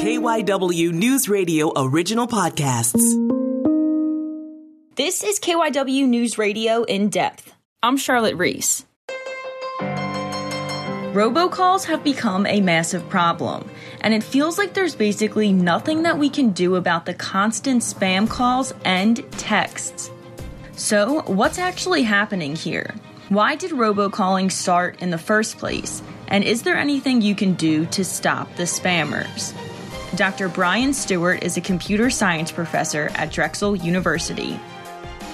KYW News Radio original podcasts. This is KYW News Radio in depth. I'm Charlotte Reese. Robocalls have become a massive problem, and it feels like there's basically nothing that we can do about the constant spam calls and texts. So, what's actually happening here? Why did robocalling start in the first place? And is there anything you can do to stop the spammers? Dr. Brian Stuart is a computer science professor at Drexel University.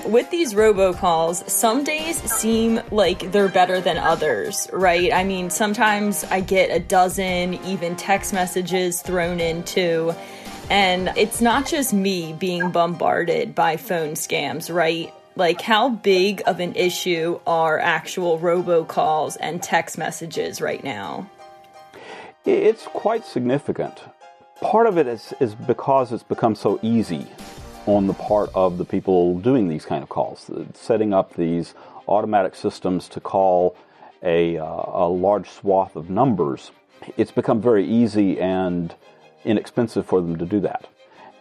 With these robocalls, some days seem like they're better than others, right? I mean, sometimes I get a dozen, even text messages thrown in too. And it's not just me being bombarded by phone scams, right? Like, how big of an issue are actual robocalls and text messages right now? It's quite significant. Part of it is, is because it's become so easy on the part of the people doing these kind of calls, setting up these automatic systems to call a, uh, a large swath of numbers. It's become very easy and inexpensive for them to do that.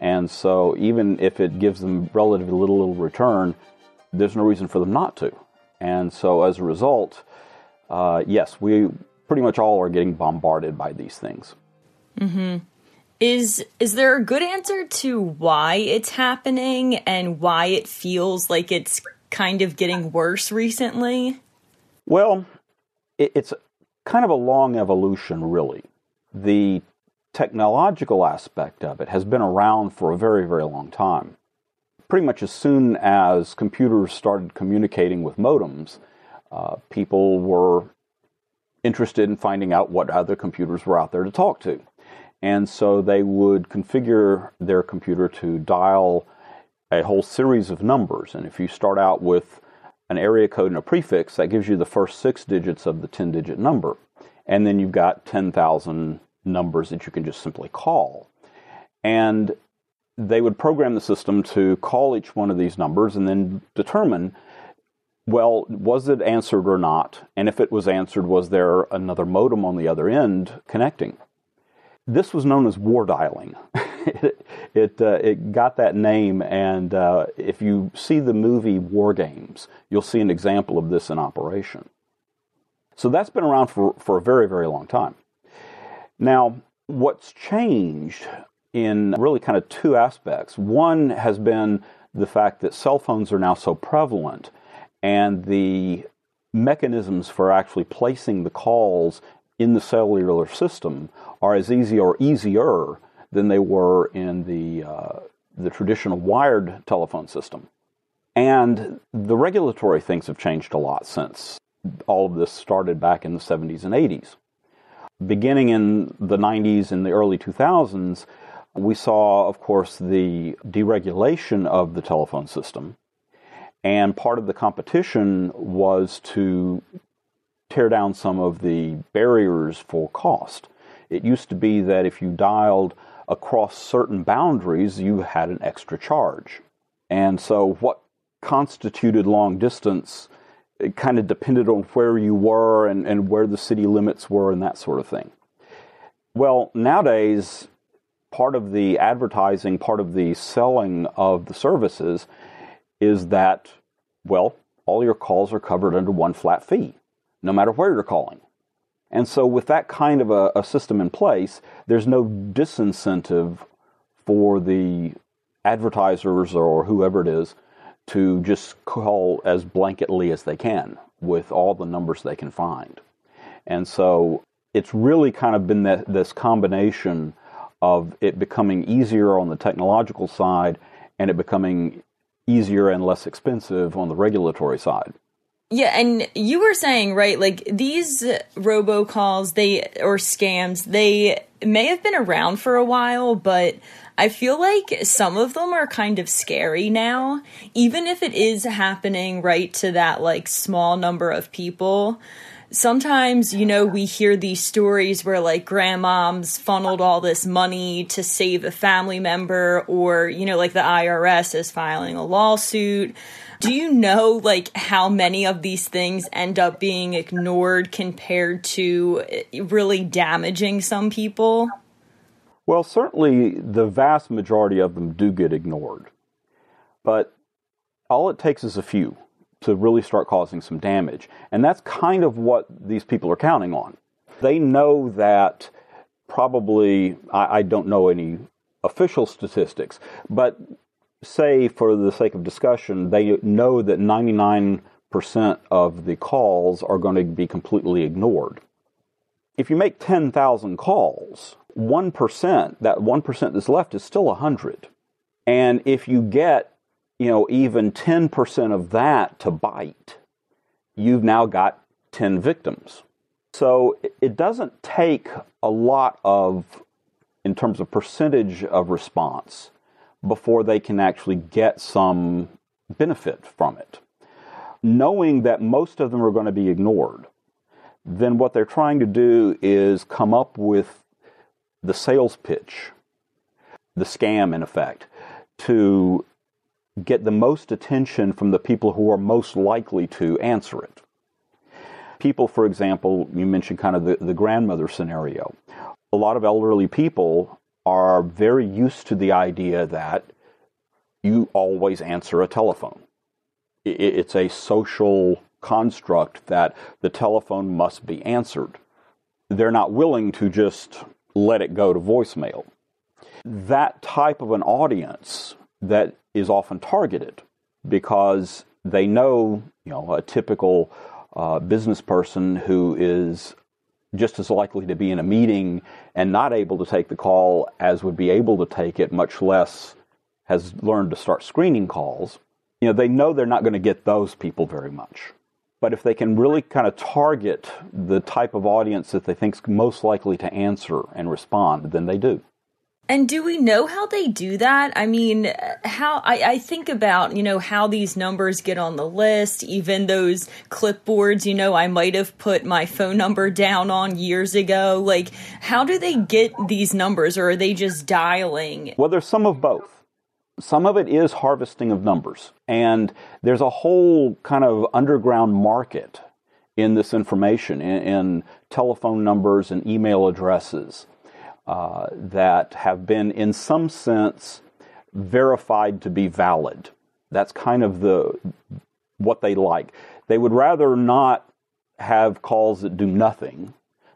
And so, even if it gives them relatively little, little return, there's no reason for them not to. And so, as a result, uh, yes, we pretty much all are getting bombarded by these things. Mm-hmm. Is is there a good answer to why it's happening and why it feels like it's kind of getting worse recently? Well, it, it's kind of a long evolution, really. The technological aspect of it has been around for a very, very long time. Pretty much as soon as computers started communicating with modems, uh, people were interested in finding out what other computers were out there to talk to. And so they would configure their computer to dial a whole series of numbers. And if you start out with an area code and a prefix, that gives you the first six digits of the 10 digit number. And then you've got 10,000 numbers that you can just simply call. And they would program the system to call each one of these numbers and then determine well, was it answered or not? And if it was answered, was there another modem on the other end connecting? This was known as war dialing. it it, uh, it, got that name, and uh, if you see the movie War Games, you'll see an example of this in operation. So that's been around for, for a very, very long time. Now, what's changed in really kind of two aspects. One has been the fact that cell phones are now so prevalent, and the mechanisms for actually placing the calls in the cellular system are as easy or easier than they were in the uh, the traditional wired telephone system. And the regulatory things have changed a lot since all of this started back in the 70s and 80s. Beginning in the 90s and the early 2000s, we saw, of course, the deregulation of the telephone system. And part of the competition was to tear down some of the barriers for cost. It used to be that if you dialed across certain boundaries, you had an extra charge. And so, what constituted long distance it kind of depended on where you were and, and where the city limits were and that sort of thing. Well, nowadays, part of the advertising, part of the selling of the services is that, well, all your calls are covered under one flat fee no matter where you're calling. And so, with that kind of a, a system in place, there's no disincentive for the advertisers or whoever it is to just call as blanketly as they can with all the numbers they can find. And so it's really kind of been that, this combination of it becoming easier on the technological side and it becoming easier and less expensive on the regulatory side. Yeah, and you were saying, right, like these robocalls, they or scams, they may have been around for a while, but I feel like some of them are kind of scary now, even if it is happening right to that like small number of people. Sometimes, you know, we hear these stories where like grandmoms funneled all this money to save a family member, or, you know, like the IRS is filing a lawsuit do you know like how many of these things end up being ignored compared to eh, really damaging some people? Well, certainly the vast majority of them do get ignored. But all it takes is a few to really start causing some damage. And that's kind of what these people are counting on. They know that probably, I, I don't know any official statistics, but say for the sake of discussion, they know that 99% of the calls are going to be completely ignored. If you make 10,000 calls, 1%, that 1% that's left is still 100. And if you get, you know, even 10% of that to bite, you've now got 10 victims. So it doesn't take a lot of, in terms of percentage of response, before they can actually get some benefit from it. Knowing that most of them are going to be ignored, then what they're trying to do is come up with the sales pitch, the scam in effect, to get the most attention from the people who are most likely to answer it. People, for example, you mentioned kind of the, the grandmother scenario. A lot of elderly people are very used to the idea that you always answer a telephone. It's a social construct that the telephone must be answered. They're not willing to just let it go to voicemail. That type of an audience that is often targeted because they know, you know, a typical uh, business person who is just as likely to be in a meeting and not able to take the call as would be able to take it, much less has learned to start screening calls. You know, they know they're not going to get those people very much. But if they can really kind of target the type of audience that they think is most likely to answer and respond, then they do. And do we know how they do that? I mean, how I, I, think about, you know, how these numbers get on the list, even those clipboards, you know, I might have put my phone number down on years ago. Like, how do they get these numbers or are they just dialing? Well, there's some of both. Some of it is harvesting of numbers, and there's a whole kind of underground market in this information, in, in telephone numbers and email addresses uh, that have been, in some sense, verified to be valid. That's kind of the what they like. They would rather not have calls that do nothing.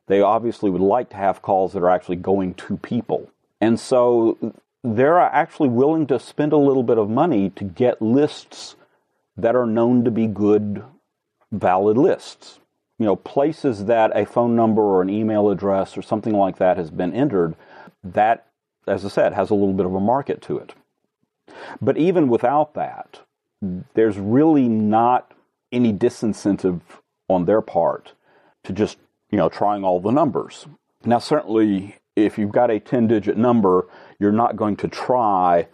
They obviously would like to have calls that are actually going to people. And so they're actually willing to spend a little bit of money to get lists that are known to be good, valid lists. You know, places that a phone number or an email address or something like that has been entered, that, as I said, has a little bit of a market to it. But even without that, there's really not any disincentive on their part to just, you know, trying all the numbers. Now, certainly, if you've got a 10 digit number, you're not going to try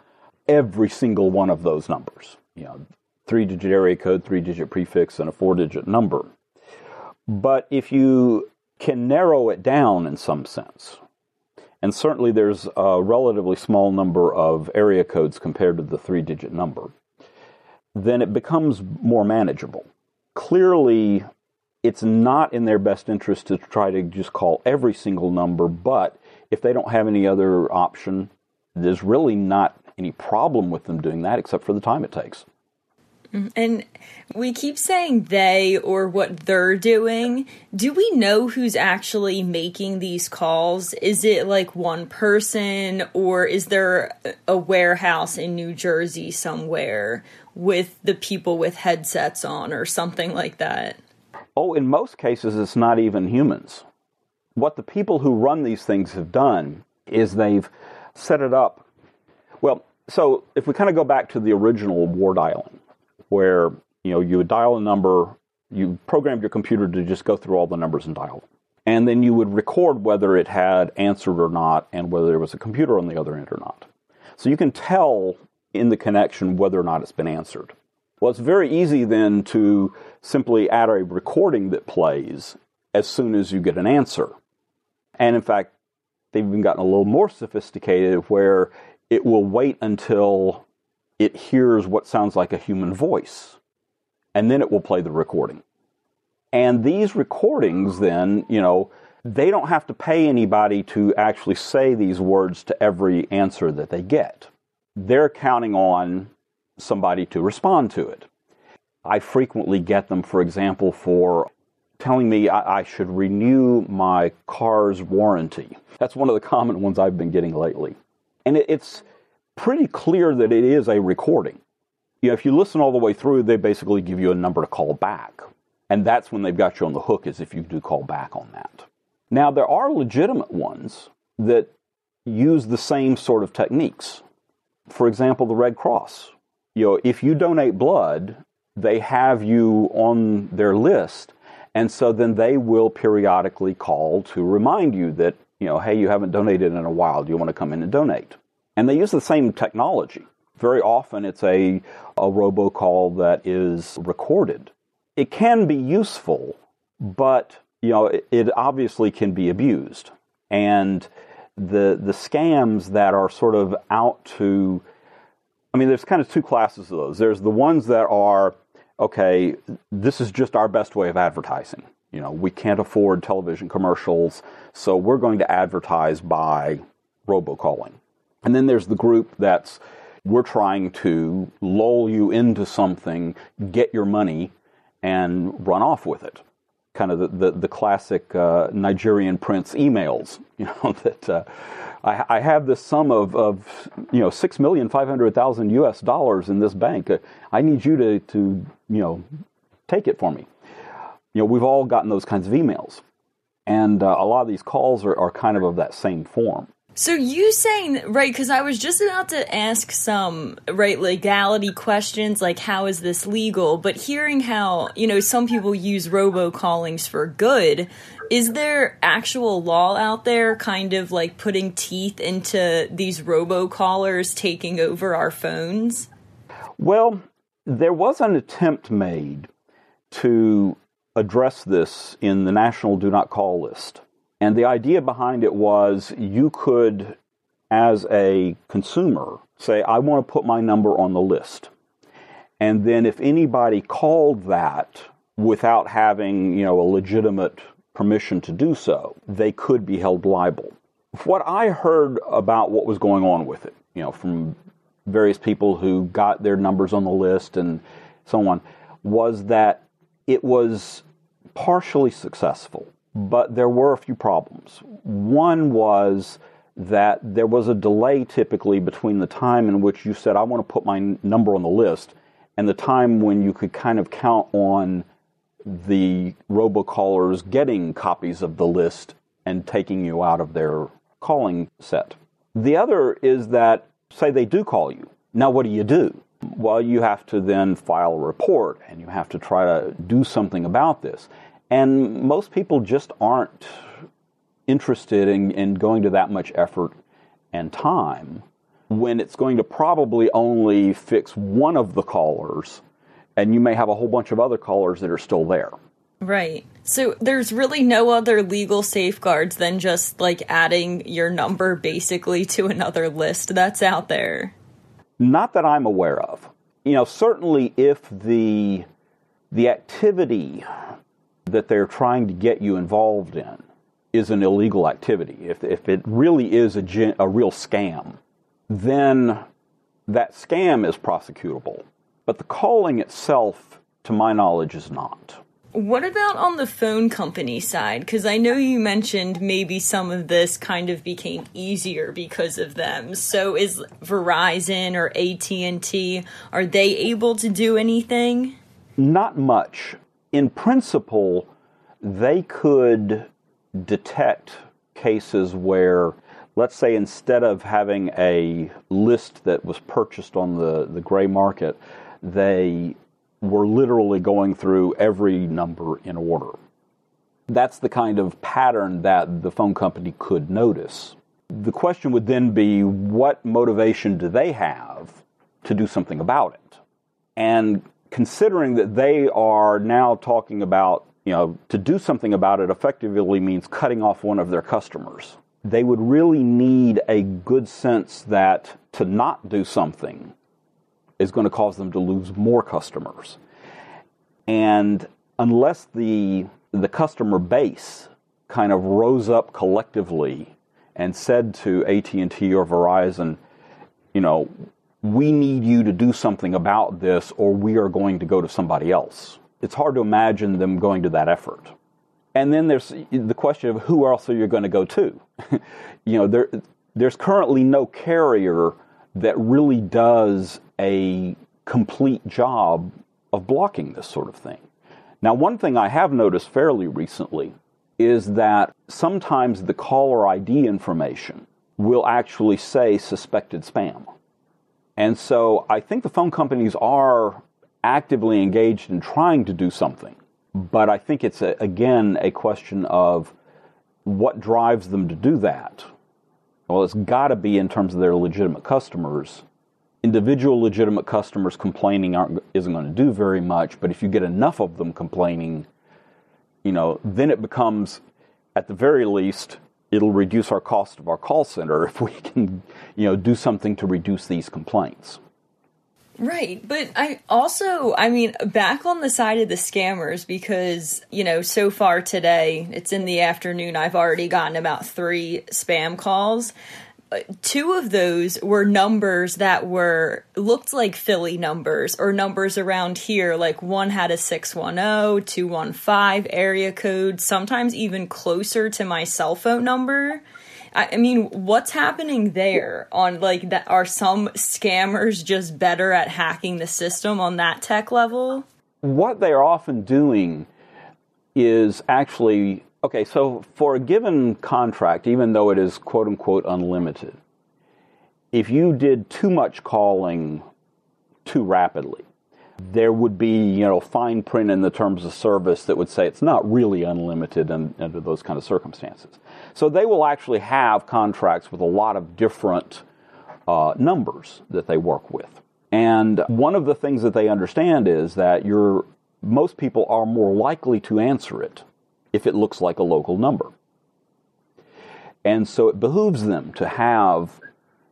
every single one of those numbers. You know, three digit area code, three digit prefix, and a four digit number. But if you can narrow it down in some sense, and certainly there's a relatively small number of area codes compared to the three digit number, then it becomes more manageable. Clearly, it's not in their best interest to try to just call every single number, but if they don't have any other option, there's really not any problem with them doing that except for the time it takes. Mm-hmm. And we keep saying they or what they're doing. Do we know who's actually making these calls? Is it like one person or is there a warehouse in New Jersey somewhere with the people with headsets on or something like that? Oh, in most cases, it's not even humans. What the people who run these things have done is they've set it up. Well, so if we kind of go back to the original war dialing, where you know you would dial a number, you programmed your computer to just go through all the numbers and dial them, and then you would record whether it had answered or not, and whether there was a computer on the other end or not. So you can tell in the connection whether or not it's been answered. Well, it's very easy then to simply add a recording that plays as soon as you get an answer. And in fact, they've even gotten a little more sophisticated where it will wait until it hears what sounds like a human voice, and then it will play the recording. And these recordings, then, you know, they don't have to pay anybody to actually say these words to every answer that they get. They're counting on somebody to respond to it. I frequently get them, for example, for telling me I, I, should renew my car's warranty. That's one of the common ones I've been getting lately. And it, it's pretty clear that it is a recording. You know, if you listen all the way through, they basically give you a number to call back. And that's when they've got you on the hook, is if you do call back on that. Now, there are legitimate ones that use the same sort of techniques. For example, the Red Cross. You know, if you donate blood, they have you on their list, and so then they will periodically call to remind you that, you know, hey, you haven't donated in a while. Do you want to come in and donate? And they use the same technology. Very often it's a, a robocall that is recorded. It can be useful, but you know, it, it obviously can be abused. And the the scams that are sort of out to I mean, there's kind of two classes of those. There's the ones that are, okay, this is just our best way of advertising. You know, we can't afford television commercials, so we're going to advertise by robocalling. And then there's the group that's, we're trying to lull you into something, get your money, and run off with it kind of the, the, the classic uh, Nigerian prince emails, you know, that uh, I, I, have this sum of, of you know, six million five hundred thousand US dollars in this bank. I need you to, to, you know, take it for me. You know, we've all gotten those kinds of emails. And uh, a lot of these calls are, are kind of of that same form. So you saying right? Because I was just about to ask some right legality questions, like how is this legal? But hearing how you know some people use robocallings for good, is there actual law out there, kind of like putting teeth into these robocallers taking over our phones? Well, there was an attempt made to address this in the National Do Not Call list. And the idea behind it was you could, as a consumer, say, I want to put my number on the list. And then if anybody called that without having, you know, a legitimate permission to do so, they could be held liable. What I heard about what was going on with it, you know, from various people who got their numbers on the list and so on, was that it was partially successful but there were a few problems. One was that there was a delay typically between the time in which you said, I want to put my number on the list, and the time when you could kind of count on the robocallers getting copies of the list and taking you out of their calling set. The other is that, say, they do call you. Now, what do you do? Well, you have to then file a report and you have to try to do something about this. And most people just aren't interested in, in going to that much effort and time when it's going to probably only fix one of the callers and you may have a whole bunch of other callers that are still there. Right. So there's really no other legal safeguards than just like adding your number basically to another list that's out there. Not that I'm aware of. You know, certainly if the the activity that they're trying to get you involved in is an illegal activity, if, if it really is a, gen, a real scam, then that scam is prosecutable. But the calling itself, to my knowledge, is not. What about on the phone company side? Because I know you mentioned maybe some of this kind of became easier because of them. So is Verizon or AT and T are they able to do anything? Not much in principle, they could detect cases where, let's say, instead of having a list that was purchased on the, the gray market, they were literally going through every number in order. That's the kind of pattern that the phone company could notice. The question would then be what motivation do they have to do something about it? And considering that they are now talking about, you know, to do something about it effectively means cutting off one of their customers. They would really need a good sense that to not do something is going to cause them to lose more customers. And unless the the customer base kind of rose up collectively and said to AT&T or Verizon, you know, we need you to do something about this or we are going to go to somebody else. It's hard to imagine them going to that effort. And then there's the question of who else are you going to go to? you know, there, there's currently no carrier that really does a complete job of blocking this sort of thing. Now, one thing I have noticed fairly recently is that sometimes the caller ID information will actually say suspected spam. And so I think the phone companies are actively engaged in trying to do something. But I think it's, a, again, a question of what drives them to do that. Well, it's got to be in terms of their legitimate customers. Individual legitimate customers complaining isn't going to do very much, but if you get enough of them complaining, you know, then it becomes, at the very least, it'll reduce our cost of our call center if we can, you know, do something to reduce these complaints. Right. But I also, I mean, back on the side of the scammers because, you know, so far today, it's in the afternoon, I've already gotten about three spam calls two of those were numbers that were looked like Philly numbers or numbers around here. Like one had a 610, 215 area code, sometimes even closer to my cell phone number. I, I mean, what's happening there on like that? Are some scammers just better at hacking the system on that tech level? What they are often doing is actually Okay, so for a given contract, even though it is quote unquote unlimited, if you did too much calling too rapidly, there would be, you know, fine print in the terms of service that would say it's not really unlimited under those kind of circumstances. So they will actually have contracts with a lot of different uh, numbers that they work with. And one of the things that they understand is that you're, most people are more likely to answer it if it looks like a local number. And so it behooves them to have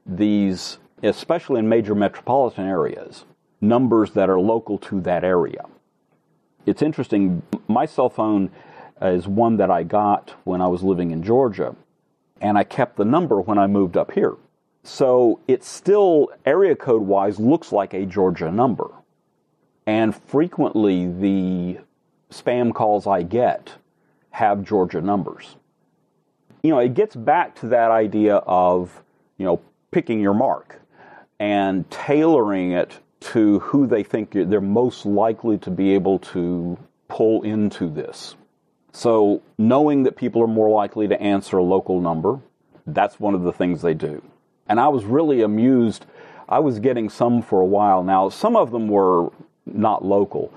these, especially in major metropolitan areas, numbers that are local to that area. It's interesting, my cell phone is one that I got when I was living in Georgia, and I kept the number when I moved up here. So it still, area code wise, looks like a Georgia number. And frequently the spam calls I get have Georgia numbers. You know, it gets back to that idea of, you know, picking your mark and tailoring it to who they think they're most likely to be able to pull into this. So, knowing that people are more likely to answer a local number, that's one of the things they do. And I was really amused. I was getting some for a while now. Some of them were not local,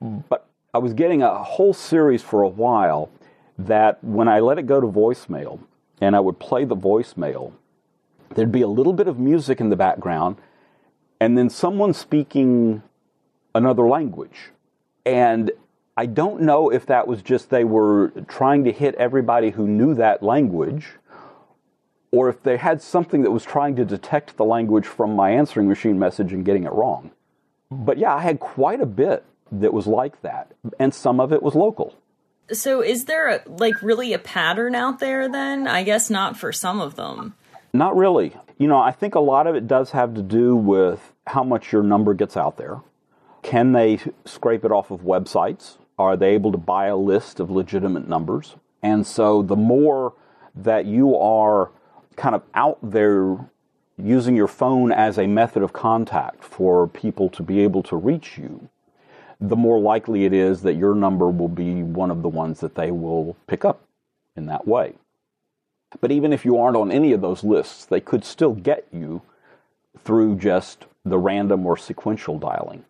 but I was getting a whole series for a while that when I let it go to voicemail and I would play the voicemail, there'd be a little bit of music in the background and then someone speaking another language. And I don't know if that was just they were trying to hit everybody who knew that language or if they had something that was trying to detect the language from my answering machine message and getting it wrong. But yeah, I had quite a bit that was like that, and some of it was local. So, is there a, like really a pattern out there then? I guess not for some of them. Not really. You know, I think a lot of it does have to do with how much your number gets out there. Can they scrape it off of websites? Are they able to buy a list of legitimate numbers? And so, the more that you are kind of out there using your phone as a method of contact for people to be able to reach you, the more likely it is that your number will be one of the ones that they will pick up in that way. But even if you aren't on any of those lists, they could still get you through just the random or sequential dialing.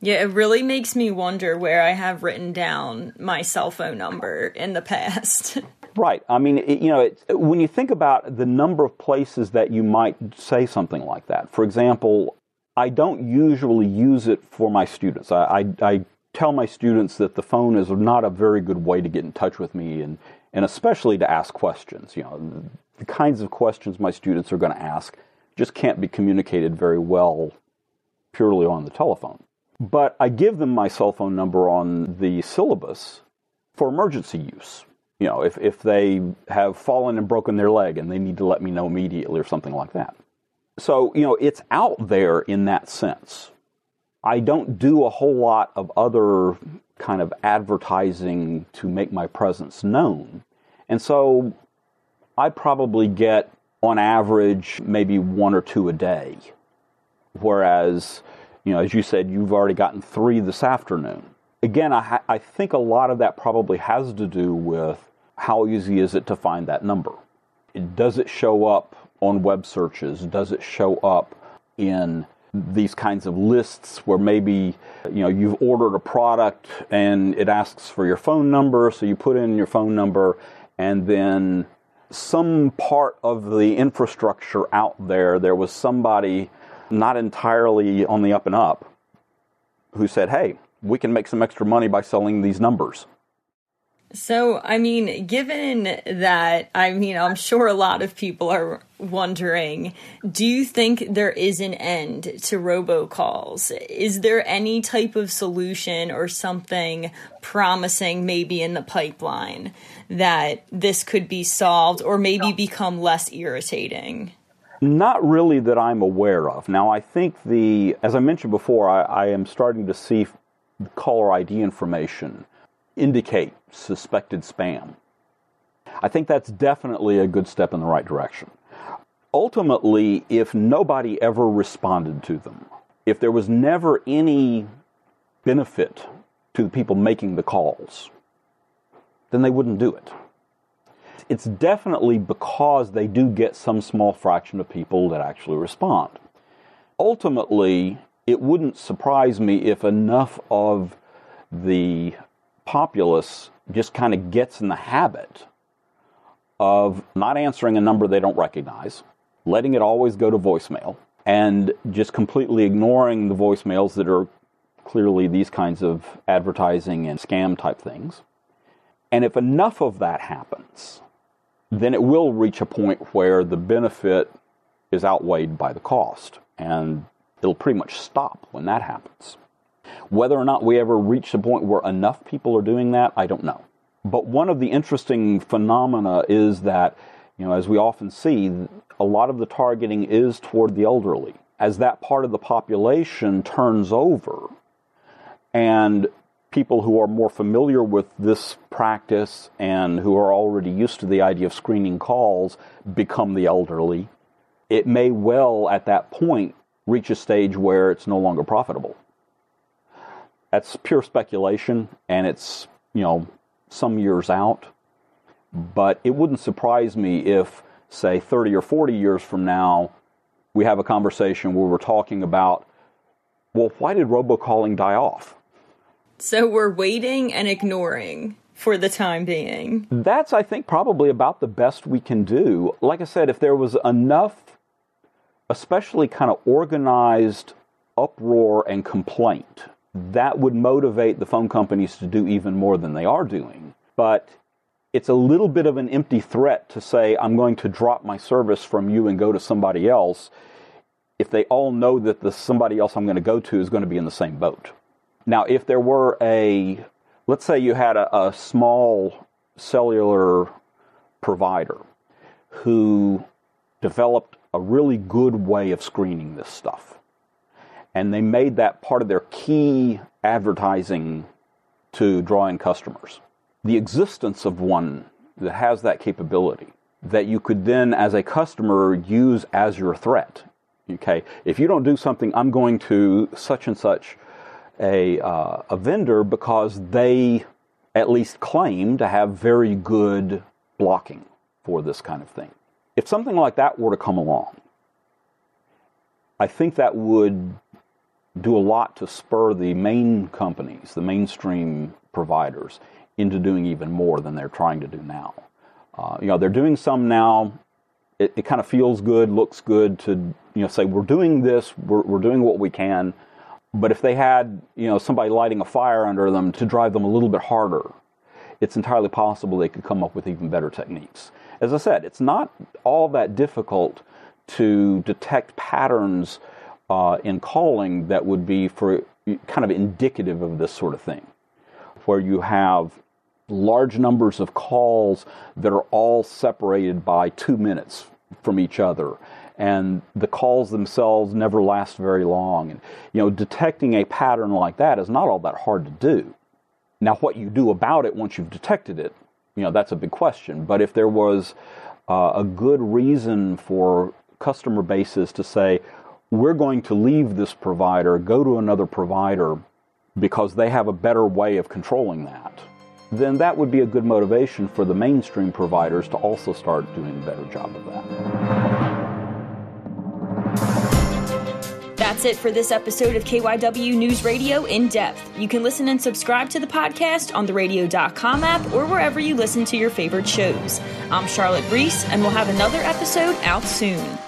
Yeah, it really makes me wonder where I have written down my cell phone number in the past. right. I mean, it, you know, it, when you think about the number of places that you might say something like that, for example, I don't usually use it for my students. I, I, I, tell my students that the phone is not a very good way to get in touch with me and, and especially to ask questions. You know, the kinds of questions my students are going to ask just can't be communicated very well purely on the telephone. But I give them my cell phone number on the syllabus for emergency use. You know, if, if they have fallen and broken their leg and they need to let me know immediately or something like that. So, you know, it's out there in that sense. I don't do a whole lot of other kind of advertising to make my presence known. And so I probably get, on average, maybe one or two a day. Whereas, you know, as you said, you've already gotten three this afternoon. Again, I, I think a lot of that probably has to do with how easy is it to find that number? Does it show up on web searches? Does it show up in these kinds of lists where maybe you know you've ordered a product and it asks for your phone number so you put in your phone number and then some part of the infrastructure out there there was somebody not entirely on the up and up who said hey we can make some extra money by selling these numbers so, I mean, given that, I mean, I'm sure a lot of people are wondering do you think there is an end to robocalls? Is there any type of solution or something promising maybe in the pipeline that this could be solved or maybe become less irritating? Not really that I'm aware of. Now, I think the, as I mentioned before, I, I am starting to see caller ID information indicate suspected spam. I think that's definitely a good step in the right direction. Ultimately, if nobody ever responded to them, if there was never any benefit to the people making the calls, then they wouldn't do it. It's definitely because they do get some small fraction of people that actually respond. Ultimately, it wouldn't surprise me if enough of the populace just kind of gets in the habit of not answering a number they don't recognize, letting it always go to voicemail, and just completely ignoring the voicemails that are clearly these kinds of advertising and scam type things. And if enough of that happens, then it will reach a point where the benefit is outweighed by the cost. And it'll pretty much stop when that happens. Whether or not we ever reach the point where enough people are doing that, I don't know. But one of the interesting phenomena is that, you know, as we often see, a lot of the targeting is toward the elderly. As that part of the population turns over and people who are more familiar with this practice and who are already used to the idea of screening calls become the elderly, it may well at that point reach a stage where it's no longer profitable. That's pure speculation, and it's, you know, some years out. But it wouldn't surprise me if, say, 30 or 40 years from now, we have a conversation where we're talking about, well, why did robocalling die off? So we're waiting and ignoring for the time being. That's, I think, probably about the best we can do. Like I said, if there was enough, especially kind of organized uproar and complaint that would motivate the phone companies to do even more than they are doing. But it's a little bit of an empty threat to say, I'm going to drop my service from you and go to somebody else if they all know that the somebody else I'm going to go to is going to be in the same boat. Now, if there were a, let's say you had a, a small cellular provider who developed a really good way of screening this stuff and they made that part of their key advertising to draw in customers. The existence of one that has that capability that you could then, as a customer, use as your threat. Okay, if you don't do something, I'm going to such and such a, uh, a vendor because they at least claim to have very good blocking for this kind of thing. If something like that were to come along, I think that would do a lot to spur the main companies, the mainstream providers, into doing even more than they're trying to do now. Uh, you know, they're doing some now. It, it kind of feels good, looks good to you know say we're doing this, we're, we're doing what we can. But if they had you know somebody lighting a fire under them to drive them a little bit harder, it's entirely possible they could come up with even better techniques. As I said, it's not all that difficult to detect patterns uh, in calling that would be for kind of indicative of this sort of thing, where you have, large numbers of calls that are all separated by two minutes from each other. And the calls themselves never last very long. And, you know, detecting a pattern like that is not all that hard to do. Now, what you do about it once you've detected it, you know, that's a big question. But if there was uh, a good reason for customer bases to say, we're going to leave this provider, go to another provider because they have a better way of controlling that, then that would be a good motivation for the mainstream providers to also start doing a better job of that. That's it for this episode of KYW News Radio in depth. You can listen and subscribe to the podcast on the radio.com app or wherever you listen to your favorite shows. I'm Charlotte Reese, and we'll have another episode out soon.